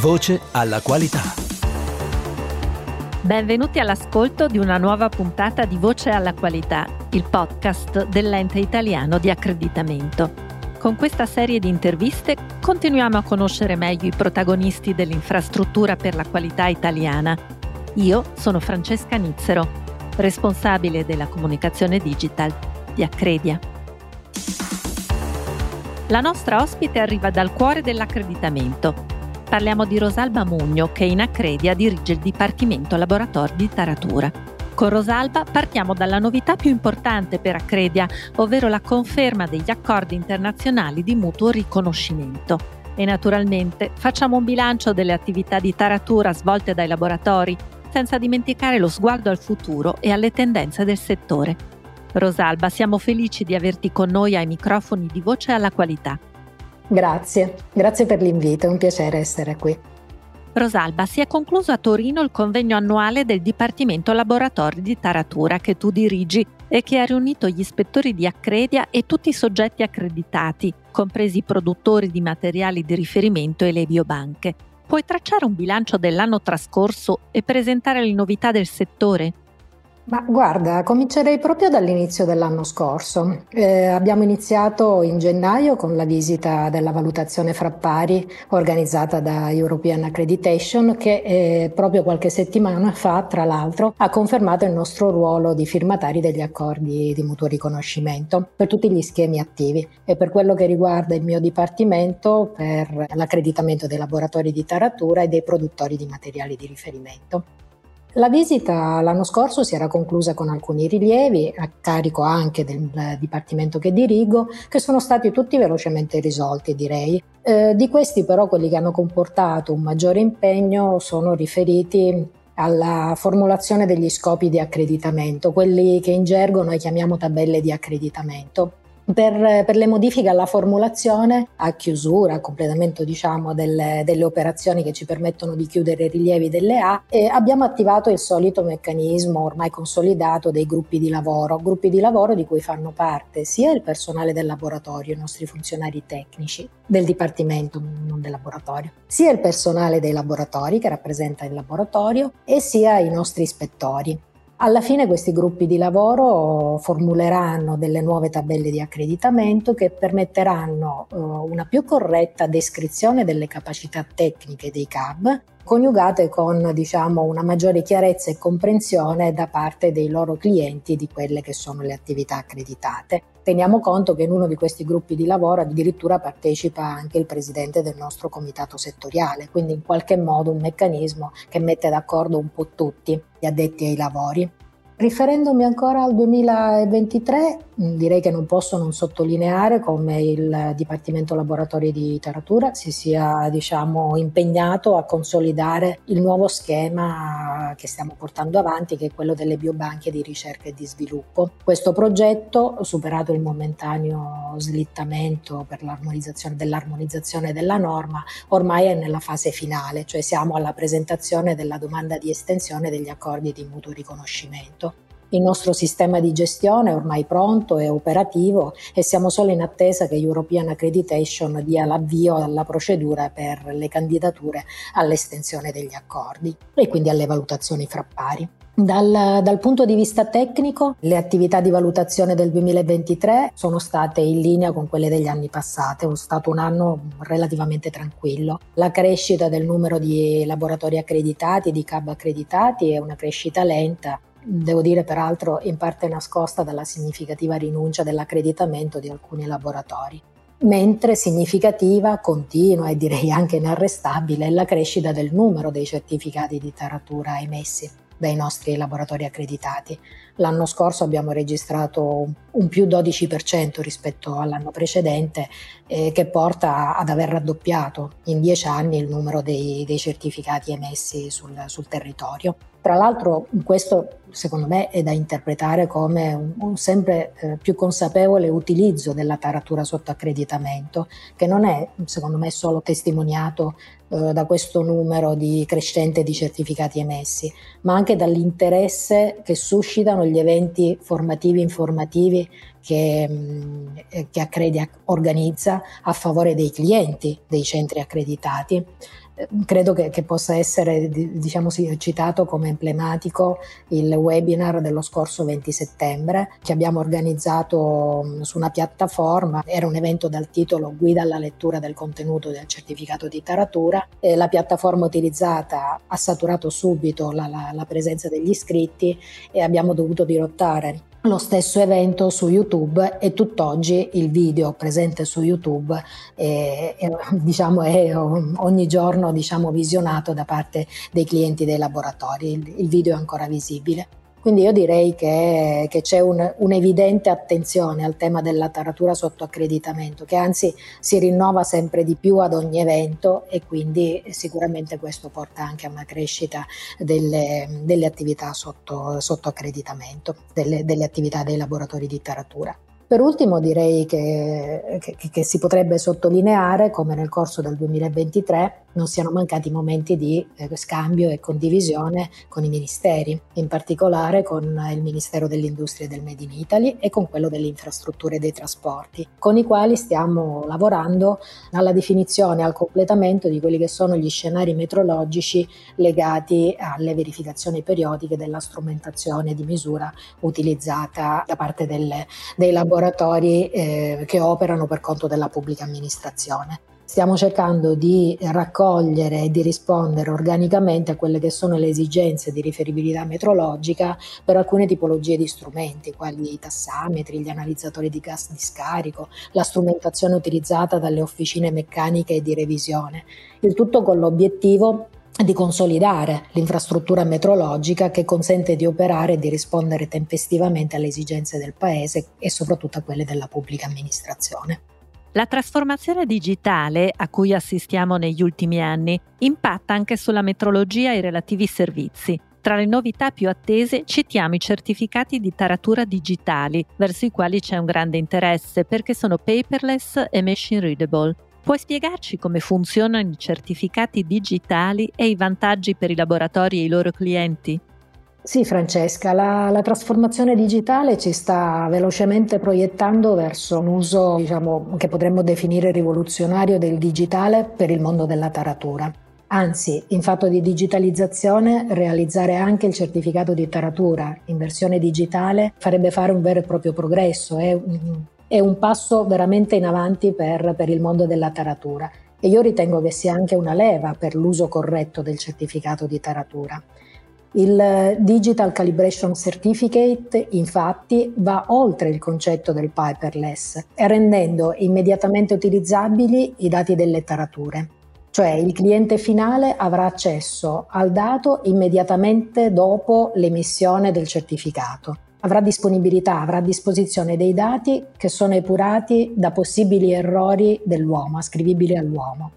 Voce alla qualità. Benvenuti all'ascolto di una nuova puntata di Voce alla qualità, il podcast dell'ente italiano di accreditamento. Con questa serie di interviste continuiamo a conoscere meglio i protagonisti dell'infrastruttura per la qualità italiana. Io sono Francesca Nizzero, responsabile della comunicazione digital di Accredia. La nostra ospite arriva dal cuore dell'accreditamento. Parliamo di Rosalba Mugno che in Accredia dirige il Dipartimento Laboratori di Taratura. Con Rosalba partiamo dalla novità più importante per Accredia, ovvero la conferma degli accordi internazionali di mutuo riconoscimento. E naturalmente facciamo un bilancio delle attività di taratura svolte dai laboratori, senza dimenticare lo sguardo al futuro e alle tendenze del settore. Rosalba, siamo felici di averti con noi ai microfoni di Voce alla Qualità. Grazie, grazie per l'invito, è un piacere essere qui. Rosalba, si è concluso a Torino il convegno annuale del Dipartimento Laboratori di Taratura che tu dirigi e che ha riunito gli ispettori di Accredia e tutti i soggetti accreditati, compresi i produttori di materiali di riferimento e le biobanche. Puoi tracciare un bilancio dell'anno trascorso e presentare le novità del settore? Ma guarda, comincerei proprio dall'inizio dell'anno scorso. Eh, abbiamo iniziato in gennaio con la visita della valutazione fra pari organizzata da European Accreditation che eh, proprio qualche settimana fa, tra l'altro, ha confermato il nostro ruolo di firmatari degli accordi di mutuo riconoscimento per tutti gli schemi attivi e per quello che riguarda il mio dipartimento per l'accreditamento dei laboratori di taratura e dei produttori di materiali di riferimento. La visita l'anno scorso si era conclusa con alcuni rilievi, a carico anche del dipartimento che dirigo, che sono stati tutti velocemente risolti, direi. Eh, di questi però quelli che hanno comportato un maggiore impegno sono riferiti alla formulazione degli scopi di accreditamento, quelli che in gergo noi chiamiamo tabelle di accreditamento. Per, per, le modifiche alla formulazione, a chiusura, a completamento diciamo, delle, delle, operazioni che ci permettono di chiudere i rilievi delle A, abbiamo attivato il solito meccanismo ormai consolidato dei gruppi di lavoro, gruppi di lavoro di cui fanno parte sia il personale del laboratorio, i nostri funzionari tecnici del dipartimento, non del laboratorio, sia il personale dei laboratori che rappresenta il laboratorio e sia i nostri ispettori. Alla fine questi gruppi di lavoro formuleranno delle nuove tabelle di accreditamento che permetteranno eh, una più corretta descrizione delle capacità tecniche dei CAB coniugate con diciamo, una maggiore chiarezza e comprensione da parte dei loro clienti di quelle che sono le attività accreditate. Teniamo conto che in uno di questi gruppi di lavoro addirittura partecipa anche il presidente del nostro comitato settoriale, quindi in qualche modo un meccanismo che mette d'accordo un po' tutti gli addetti ai lavori. Riferendomi ancora al 2023, mm, direi che non posso non sottolineare come il Dipartimento Laboratori di Literatura si sia diciamo, impegnato a consolidare il nuovo schema che stiamo portando avanti, che è quello delle biobanche di ricerca e di sviluppo. Questo progetto, superato il momentaneo slittamento l'armonizzazione dell'armonizzazione della norma, ormai è nella fase finale, cioè siamo alla presentazione della domanda di estensione degli accordi di mutuo riconoscimento. Il nostro sistema di gestione è ormai pronto e operativo e siamo solo in attesa che European Accreditation dia l'avvio alla procedura per le candidature all'estensione degli accordi e quindi alle valutazioni fra pari. Dal, dal, punto di vista tecnico, le attività di valutazione del 2023 sono state in linea con quelle degli anni passati, è stato un anno relativamente tranquillo. La crescita del numero di laboratori accreditati, di CAB accreditati, è una crescita lenta devo dire peraltro in parte nascosta dalla significativa rinuncia dell'accreditamento di alcuni laboratori. Mentre significativa, continua e direi anche inarrestabile è la crescita del numero dei certificati di taratura emessi dai nostri laboratori accreditati. L'anno scorso abbiamo registrato un più 12% rispetto all'anno precedente, eh, che porta ad aver raddoppiato in dieci anni il numero dei, dei certificati emessi sul, sul territorio. Tra l'altro questo secondo me è da interpretare come un, un sempre eh, più consapevole utilizzo della taratura sotto accreditamento, che non è secondo me solo testimoniato eh, da questo numero di crescente di certificati emessi, ma anche dall'interesse che suscitano gli eventi formativi informativi che, mm, che Accredia organizza a favore dei clienti dei centri accreditati credo che, che possa essere diciamo, citato come emblematico il webinar dello scorso 20 settembre che abbiamo organizzato su una piattaforma, era un evento dal titolo Guida alla lettura del contenuto del certificato di taratura. E la piattaforma utilizzata ha saturato subito la, la, la presenza degli iscritti e abbiamo dovuto dirottare lo stesso evento su YouTube e tutt'oggi il video presente su YouTube è, è, diciamo, è ogni giorno diciamo, visionato da parte dei clienti dei laboratori, il, il video è ancora visibile. Quindi io direi che, che c'è un, un'evidente attenzione al tema della taratura sotto accreditamento, che anzi si rinnova sempre di più ad ogni evento e quindi sicuramente questo porta anche a una crescita delle, delle attività sotto, sotto accreditamento, delle, delle attività dei laboratori di taratura. Per ultimo direi che, che, che, si potrebbe sottolineare come nel corso del 2023 non siano mancati momenti di eh, scambio e condivisione con i ministeri, in particolare con il Ministero dell'Industria e del Made in Italy e con quello delle infrastrutture e dei trasporti, con i quali stiamo lavorando alla definizione e al completamento di quelli che sono gli scenari metrologici legati alle verificazioni periodiche della strumentazione di misura utilizzata da parte delle, dei laboratori eh, che operano per conto della pubblica amministrazione. Stiamo cercando di raccogliere e di rispondere organicamente a quelle che sono le esigenze di riferibilità metrologica per alcune tipologie di strumenti, quali i tassametri, gli analizzatori di gas di scarico, la strumentazione utilizzata dalle officine meccaniche e di revisione. Il tutto con l'obiettivo di consolidare l'infrastruttura metrologica che consente di operare e di rispondere tempestivamente alle esigenze del Paese e soprattutto a quelle della pubblica amministrazione. La trasformazione digitale a cui assistiamo negli ultimi anni impatta anche sulla metrologia e i relativi servizi. Tra le novità più attese citiamo i certificati di taratura digitali, verso i quali c'è un grande interesse perché sono paperless e machine readable. Puoi spiegarci come funzionano i certificati digitali e i vantaggi per i laboratori e i loro clienti? Sì, Francesca, la, la, trasformazione digitale ci sta velocemente proiettando verso un uso, diciamo, che potremmo definire rivoluzionario del digitale per il mondo della taratura. Anzi, in fatto di digitalizzazione, realizzare anche il certificato di taratura in versione digitale farebbe fare un vero e proprio progresso, è un, è un passo veramente in avanti per, per il mondo della taratura e io ritengo che sia anche una leva per l'uso corretto del certificato di taratura. Il Digital Calibration Certificate infatti va oltre il concetto del paperless, rendendo immediatamente utilizzabili i dati delle tarature. Cioè il cliente finale avrà accesso al dato immediatamente dopo l'emissione del certificato. Avrà disponibilità, avrà a disposizione dei dati che sono epurati da possibili errori dell'uomo, ascrivibili all'uomo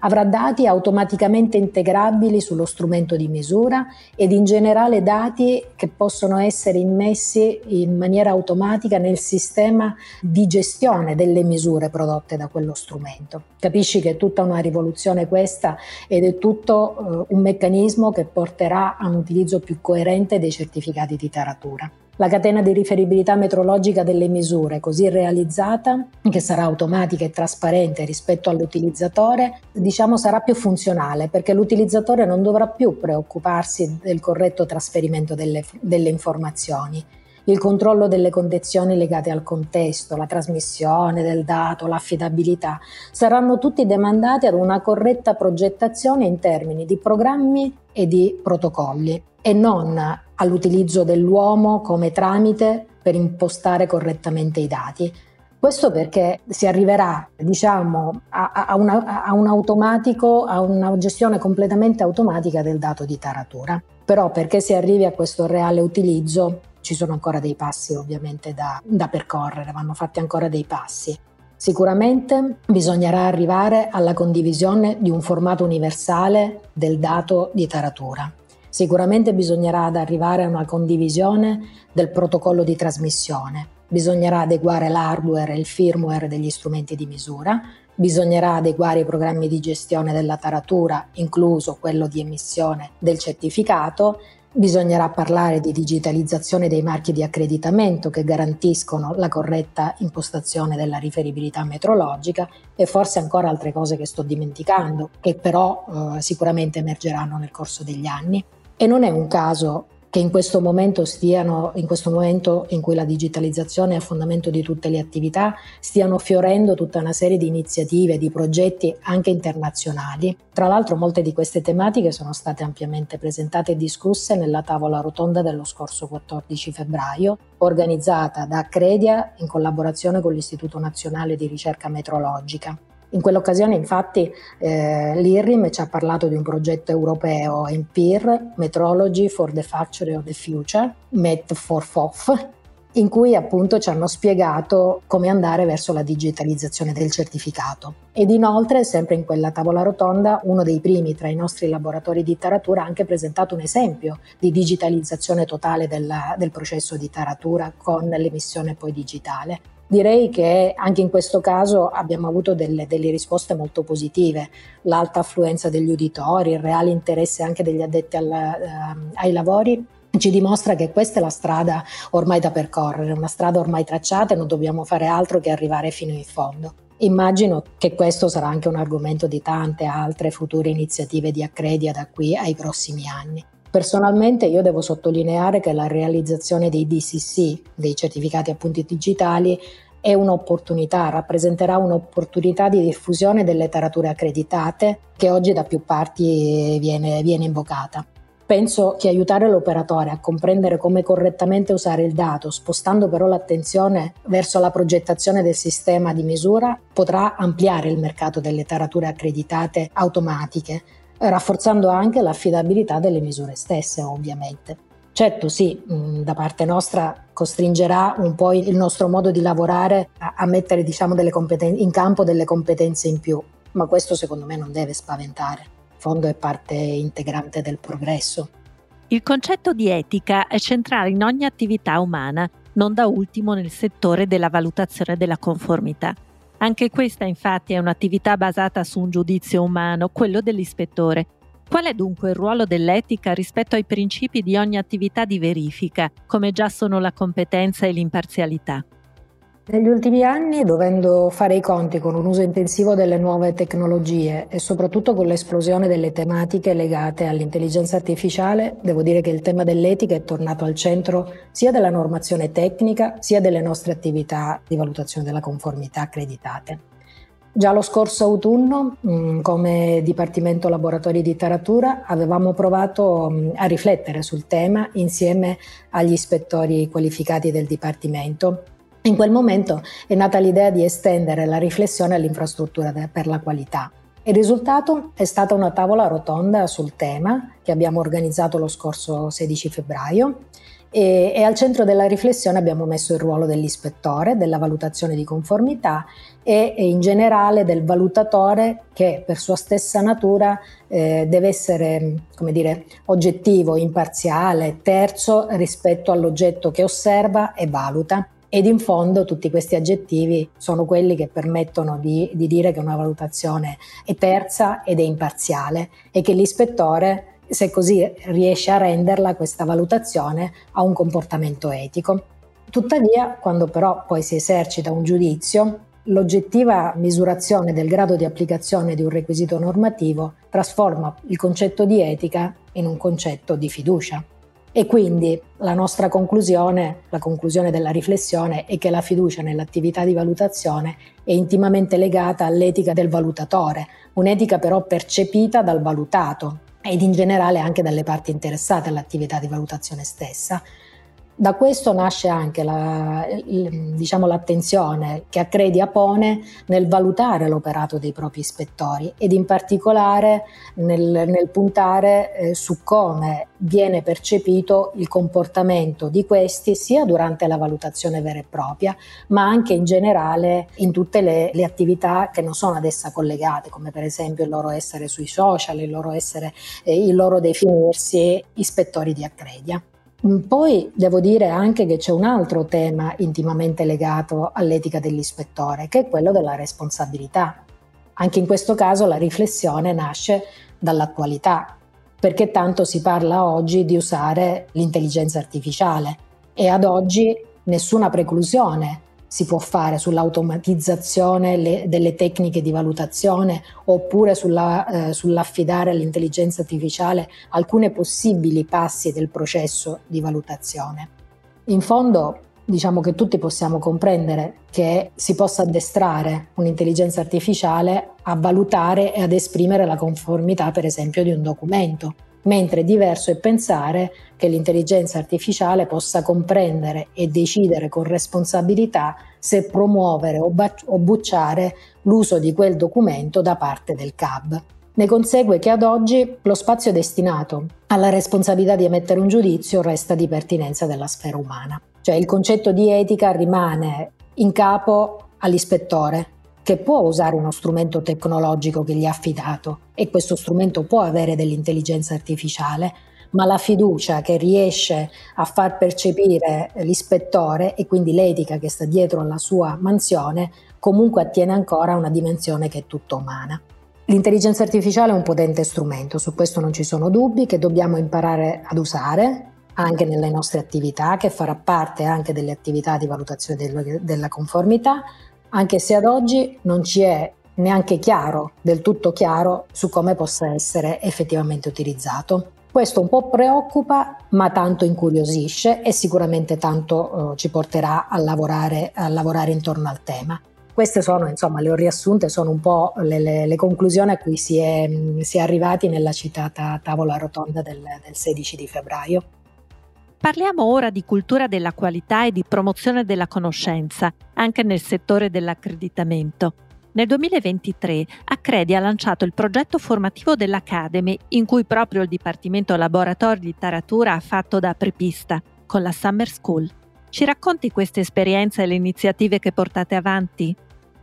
avrà dati automaticamente integrabili sullo strumento di misura ed in generale dati che possono essere immessi in maniera automatica nel sistema di gestione delle misure prodotte da quello strumento. Capisci che è tutta una rivoluzione questa ed è tutto eh, un meccanismo che porterà a un utilizzo più coerente dei certificati di taratura. La catena di riferibilità metrologica delle misure, così realizzata, che sarà automatica e trasparente rispetto all'utilizzatore, diciamo sarà più funzionale perché l'utilizzatore non dovrà più preoccuparsi del corretto trasferimento delle, delle informazioni. Il controllo delle condizioni legate al contesto, la trasmissione del dato, l'affidabilità, saranno tutti demandati ad una corretta progettazione in termini di programmi e di protocolli e non all'utilizzo dell'uomo come tramite per impostare correttamente i dati. Questo perché si arriverà, diciamo, a, a, una, a, un automatico, a una gestione completamente automatica del dato di taratura. Però perché si arrivi a questo reale utilizzo ci sono ancora dei passi ovviamente da, da percorrere, vanno fatti ancora dei passi. Sicuramente bisognerà arrivare alla condivisione di un formato universale del dato di taratura. Sicuramente bisognerà arrivare a una condivisione del protocollo di trasmissione. Bisognerà adeguare l'hardware e il firmware degli strumenti di misura. Bisognerà adeguare i programmi di gestione della taratura, incluso quello di emissione del certificato Bisognerà parlare di digitalizzazione dei marchi di accreditamento che garantiscono la corretta impostazione della riferibilità metrologica e forse ancora altre cose che sto dimenticando, che però eh, sicuramente emergeranno nel corso degli anni. E non è un caso che in questo momento stiano, in questo momento in cui la digitalizzazione è a fondamento di tutte le attività, stiano fiorendo tutta una serie di iniziative, di progetti anche internazionali. Tra l'altro molte di queste tematiche sono state ampiamente presentate e discusse nella tavola rotonda dello scorso 14 febbraio, organizzata da Credia in collaborazione con l'Istituto Nazionale di Ricerca Metrologica. In quell'occasione infatti eh, l'IRRIM ci ha parlato di un progetto europeo in PIR, Metrology for the Factory of the Future, MET for FOF, in cui appunto ci hanno spiegato come andare verso la digitalizzazione del certificato. Ed inoltre, sempre in quella tavola rotonda, uno dei primi tra i nostri laboratori di taratura ha anche presentato un esempio di digitalizzazione totale della, del processo di taratura con l'emissione poi digitale. Direi che anche in questo caso abbiamo avuto delle, delle, risposte molto positive, l'alta affluenza degli uditori, il reale interesse anche degli addetti al, eh, ai lavori ci dimostra che questa è la strada ormai da percorrere, una strada ormai tracciata e non dobbiamo fare altro che arrivare fino in fondo. Immagino che questo sarà anche un argomento di tante altre future iniziative di Accredia da qui ai prossimi anni. Personalmente io devo sottolineare che la realizzazione dei DCC, dei certificati appunti digitali, è un'opportunità, rappresenterà un'opportunità di diffusione delle tarature accreditate che oggi da più parti viene, viene invocata. Penso che aiutare l'operatore a comprendere come correttamente usare il dato, spostando però l'attenzione verso la progettazione del sistema di misura, potrà ampliare il mercato delle tarature accreditate automatiche, rafforzando anche l'affidabilità delle misure stesse, ovviamente. Certo, sì, mm, da parte nostra costringerà un po' il nostro modo di lavorare a, mettere diciamo, competen- in campo delle competenze in più, ma questo secondo me non deve spaventare. In fondo è parte integrante del progresso. Il concetto di etica è centrale in ogni attività umana, non da ultimo nel settore della valutazione della conformità. Anche questa infatti è un'attività basata su un giudizio umano, quello dell'ispettore. Qual è dunque il ruolo dell'etica rispetto ai principi di ogni attività di verifica, come già sono la competenza e l'imparzialità? Negli ultimi anni, dovendo fare i conti con un uso intensivo delle nuove tecnologie e soprattutto con l'esplosione delle tematiche legate all'intelligenza artificiale, devo dire che il tema dell'etica è tornato al centro sia della normazione tecnica sia delle nostre attività di valutazione della conformità accreditate. Già lo scorso autunno, mm, come Dipartimento Laboratori di Taratura, avevamo provato mm, a riflettere sul tema insieme agli ispettori qualificati del Dipartimento in quel momento è nata l'idea di estendere la riflessione all'infrastruttura per la qualità. Il risultato è stata una tavola rotonda sul tema che abbiamo organizzato lo scorso 16 febbraio e, e, al centro della riflessione abbiamo messo il ruolo dell'ispettore, della valutazione di conformità e, e in generale del valutatore che per sua stessa natura eh, deve essere dire, oggettivo, imparziale, terzo rispetto all'oggetto che osserva e valuta. Ed in fondo tutti questi aggettivi sono quelli che permettono di, di dire che una valutazione è terza ed è imparziale e che l'ispettore se così riesce a renderla questa valutazione a un comportamento etico. Tuttavia, quando però poi si esercita un giudizio, l'oggettiva misurazione del grado di applicazione di un requisito normativo trasforma il concetto di etica in un concetto di fiducia. E quindi la nostra conclusione, la conclusione della riflessione è che la fiducia nell'attività di valutazione è intimamente legata all'etica del valutatore, un'etica però percepita dal valutato ed in generale anche dalle parti interessate all'attività di valutazione stessa, da questo nasce anche la, diciamo, l'attenzione che Accredia pone nel valutare l'operato dei propri ispettori ed in particolare nel, nel puntare eh, su come viene percepito il comportamento di questi sia durante la valutazione vera e propria, ma anche in generale in tutte le, le attività che non sono ad essa collegate, come per esempio il loro essere sui social, il loro, essere, eh, il loro definirsi ispettori di Accredia. Mm, poi devo dire anche che c'è un altro tema intimamente legato all'etica dell'ispettore, che è quello della responsabilità. Anche in questo caso la riflessione nasce dall'attualità. perché tanto si parla oggi di usare l'intelligenza artificiale e ad oggi nessuna preclusione si può fare sull'automatizzazione le, delle tecniche di valutazione oppure sulla, eh, sull'affidare all'intelligenza artificiale alcune possibili passi del processo di valutazione. In fondo diciamo che tutti possiamo comprendere che si possa addestrare un'intelligenza artificiale a valutare e ad esprimere la conformità, per esempio, di un documento, mentre diverso è pensare che l'intelligenza artificiale possa comprendere e decidere con responsabilità se promuovere o, bac- o bucciare l'uso di quel documento da parte del CAB. Ne consegue che ad oggi lo spazio destinato alla responsabilità di emettere un giudizio resta di pertinenza della sfera umana. Cioè il concetto di etica rimane in capo all'ispettore, che può usare uno strumento tecnologico che gli è affidato e questo strumento può avere dell'intelligenza artificiale, ma la fiducia che riesce a far percepire l'ispettore e quindi l'etica che sta dietro alla sua mansione comunque attiene ancora a una dimensione che è tutta umana. L'intelligenza artificiale è un potente strumento, su questo non ci sono dubbi, che dobbiamo imparare ad usare, anche nelle nostre attività, che farà parte anche delle attività di valutazione della conformità, anche se ad oggi non ci è neanche chiaro, del tutto chiaro, su come possa essere effettivamente utilizzato. Questo un po' preoccupa, ma tanto incuriosisce e sicuramente tanto eh, ci porterà a lavorare, a lavorare intorno al tema. Queste sono, insomma, le ho riassunte, sono un po' le, le, le conclusioni a cui si è, si è, arrivati nella citata tavola rotonda del, del 16 di febbraio. Parliamo ora di cultura della qualità e di promozione della conoscenza, anche nel settore dell'accreditamento. Nel 2023 Accredi ha lanciato il progetto formativo dell'Academy, in cui proprio il Dipartimento Laboratorio di Taratura ha fatto da apripista, con la Summer School. Ci racconti queste esperienze e le iniziative che portate avanti?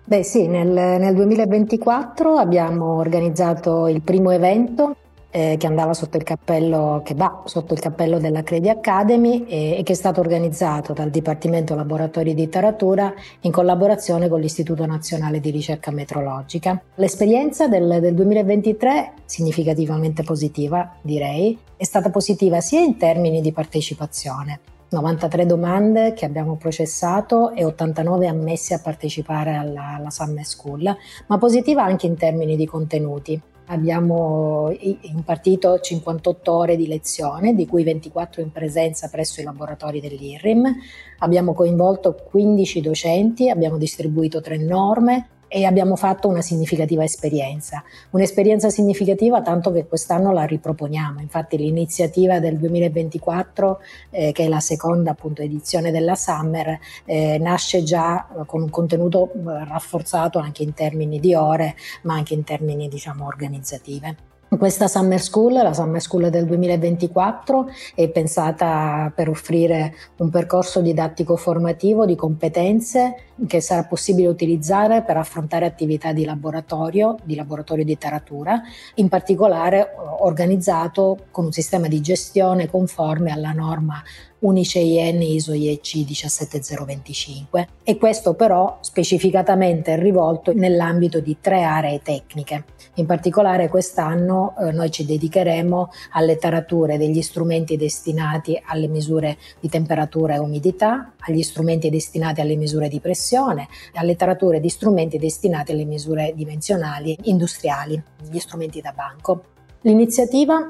Beh sì, nel, nel 2024 abbiamo organizzato il primo evento eh, che andava sotto il cappello, che va sotto il cappello della Credi Academy e, e, che è stato organizzato dal Dipartimento Laboratori di Taratura in collaborazione con l'Istituto Nazionale di Ricerca Metrologica. L'esperienza del, del 2023, significativamente positiva direi, è stata positiva sia in termini di partecipazione, 93 domande che abbiamo processato e 89 ammessi a partecipare alla, alla Summer School, ma positiva anche in termini di contenuti. Abbiamo impartito 58 ore di lezione, di cui 24 in presenza presso i laboratori dell'IRRIM. Abbiamo coinvolto 15 docenti, abbiamo distribuito tre norme, e abbiamo fatto una significativa esperienza. Un'esperienza significativa tanto che quest'anno la riproponiamo. Infatti l'iniziativa del 2024, eh, che è la seconda appunto, edizione della Summer, eh, nasce già con un contenuto eh, rafforzato anche in termini di ore, ma anche in termini diciamo organizzative. Questa Summer School, la Summer School del 2024, è pensata per offrire un percorso didattico formativo di competenze che sarà possibile utilizzare per affrontare attività di laboratorio, di laboratorio di taratura, in particolare organizzato con un sistema di gestione conforme alla norma Unice IN ISO IEC 17025 e questo però specificatamente rivolto nell'ambito di tre aree tecniche. In particolare quest'anno eh, noi ci dedicheremo alle tarature degli strumenti destinati alle misure di temperatura e umidità, agli strumenti destinati alle misure di pressione e alle tarature di strumenti destinati alle misure dimensionali industriali, gli strumenti da banco. L'iniziativa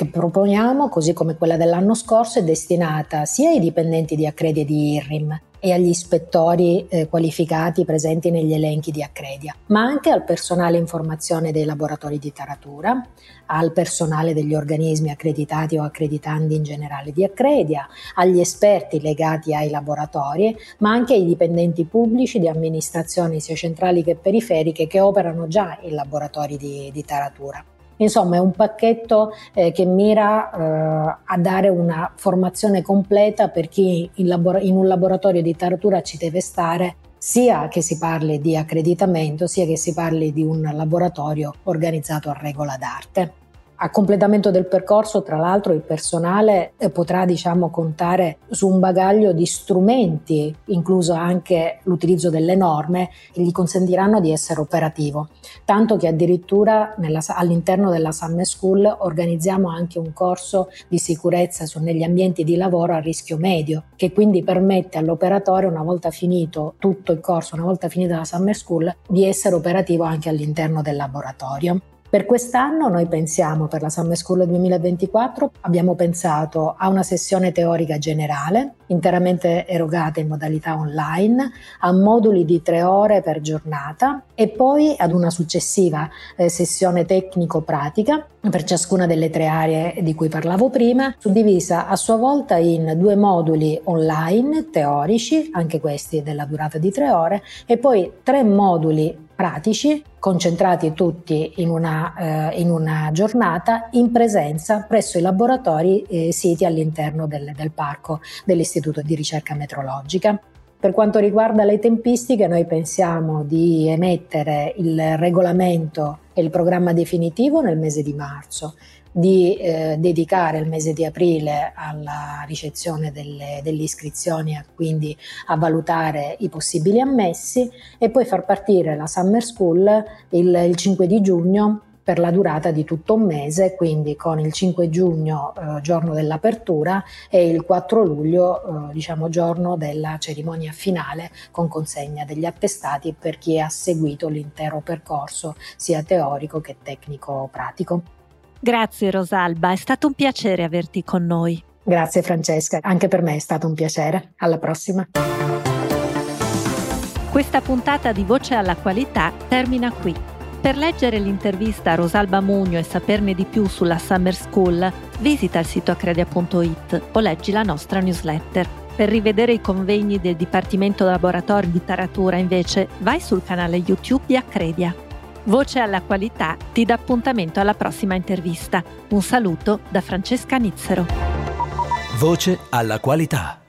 che proponiamo, così come quella dell'anno scorso, è destinata sia ai dipendenti di Accredia e di IRRIM e agli ispettori eh, qualificati presenti negli elenchi di Accredia, ma anche al personale informazione dei laboratori di taratura, al personale degli organismi accreditati o accreditandi in generale di Accredia, agli esperti legati ai laboratori, ma anche ai dipendenti pubblici di amministrazioni sia centrali che periferiche che operano già in laboratori di, di taratura. Insomma, è un pacchetto eh, che mira eh, a dare una formazione completa per chi in, labor- in un laboratorio di taratura ci deve stare sia che si parli di accreditamento, sia che si parli di un laboratorio organizzato a regola d'arte. A completamento del percorso, tra l'altro, il personale eh, potrà diciamo, contare su un bagaglio di strumenti, incluso anche l'utilizzo delle norme, che gli consentiranno di essere operativo. Tanto che addirittura nella, all'interno della Summer School organizziamo anche un corso di sicurezza su, negli ambienti di lavoro a rischio medio, che quindi permette all'operatore, una volta finito tutto il corso, una volta finita la Summer School, di essere operativo anche all'interno del laboratorio. Per quest'anno noi pensiamo, per la Summer School 2024, abbiamo pensato a una sessione teorica generale, interamente erogata in modalità online, a moduli di tre ore per giornata e poi ad una successiva eh, sessione tecnico-pratica per ciascuna delle tre aree di cui parlavo prima, suddivisa a sua volta in due moduli online teorici, anche questi della durata di tre ore, e poi tre moduli pratici, concentrati tutti in una, eh, in una giornata in presenza presso i laboratori eh, siti all'interno del, del parco dell'Istituto di ricerca metrologica. Per quanto riguarda le tempistiche, noi pensiamo di emettere il regolamento e il programma definitivo nel mese di marzo di eh, dedicare il mese di aprile alla ricezione delle, delle iscrizioni e quindi a valutare i possibili ammessi e poi far partire la Summer School il, il 5 di giugno per la durata di tutto un mese, quindi con il 5 giugno eh, giorno dell'apertura e il 4 luglio eh, diciamo giorno della cerimonia finale con consegna degli attestati per chi ha seguito l'intero percorso sia teorico che tecnico pratico. Grazie Rosalba, è stato un piacere averti con noi. Grazie Francesca, anche per me è stato un piacere. Alla prossima. Questa puntata di Voce alla Qualità termina qui. Per leggere l'intervista a Rosalba Mugno e saperne di più sulla Summer School, visita il sito accredia.it o leggi la nostra newsletter. Per rivedere i convegni del Dipartimento Laboratori di Taratura, invece, vai sul canale YouTube di Accredia. Voce alla qualità ti dà appuntamento alla prossima intervista. Un saluto da Francesca Nizzero. Voce alla qualità.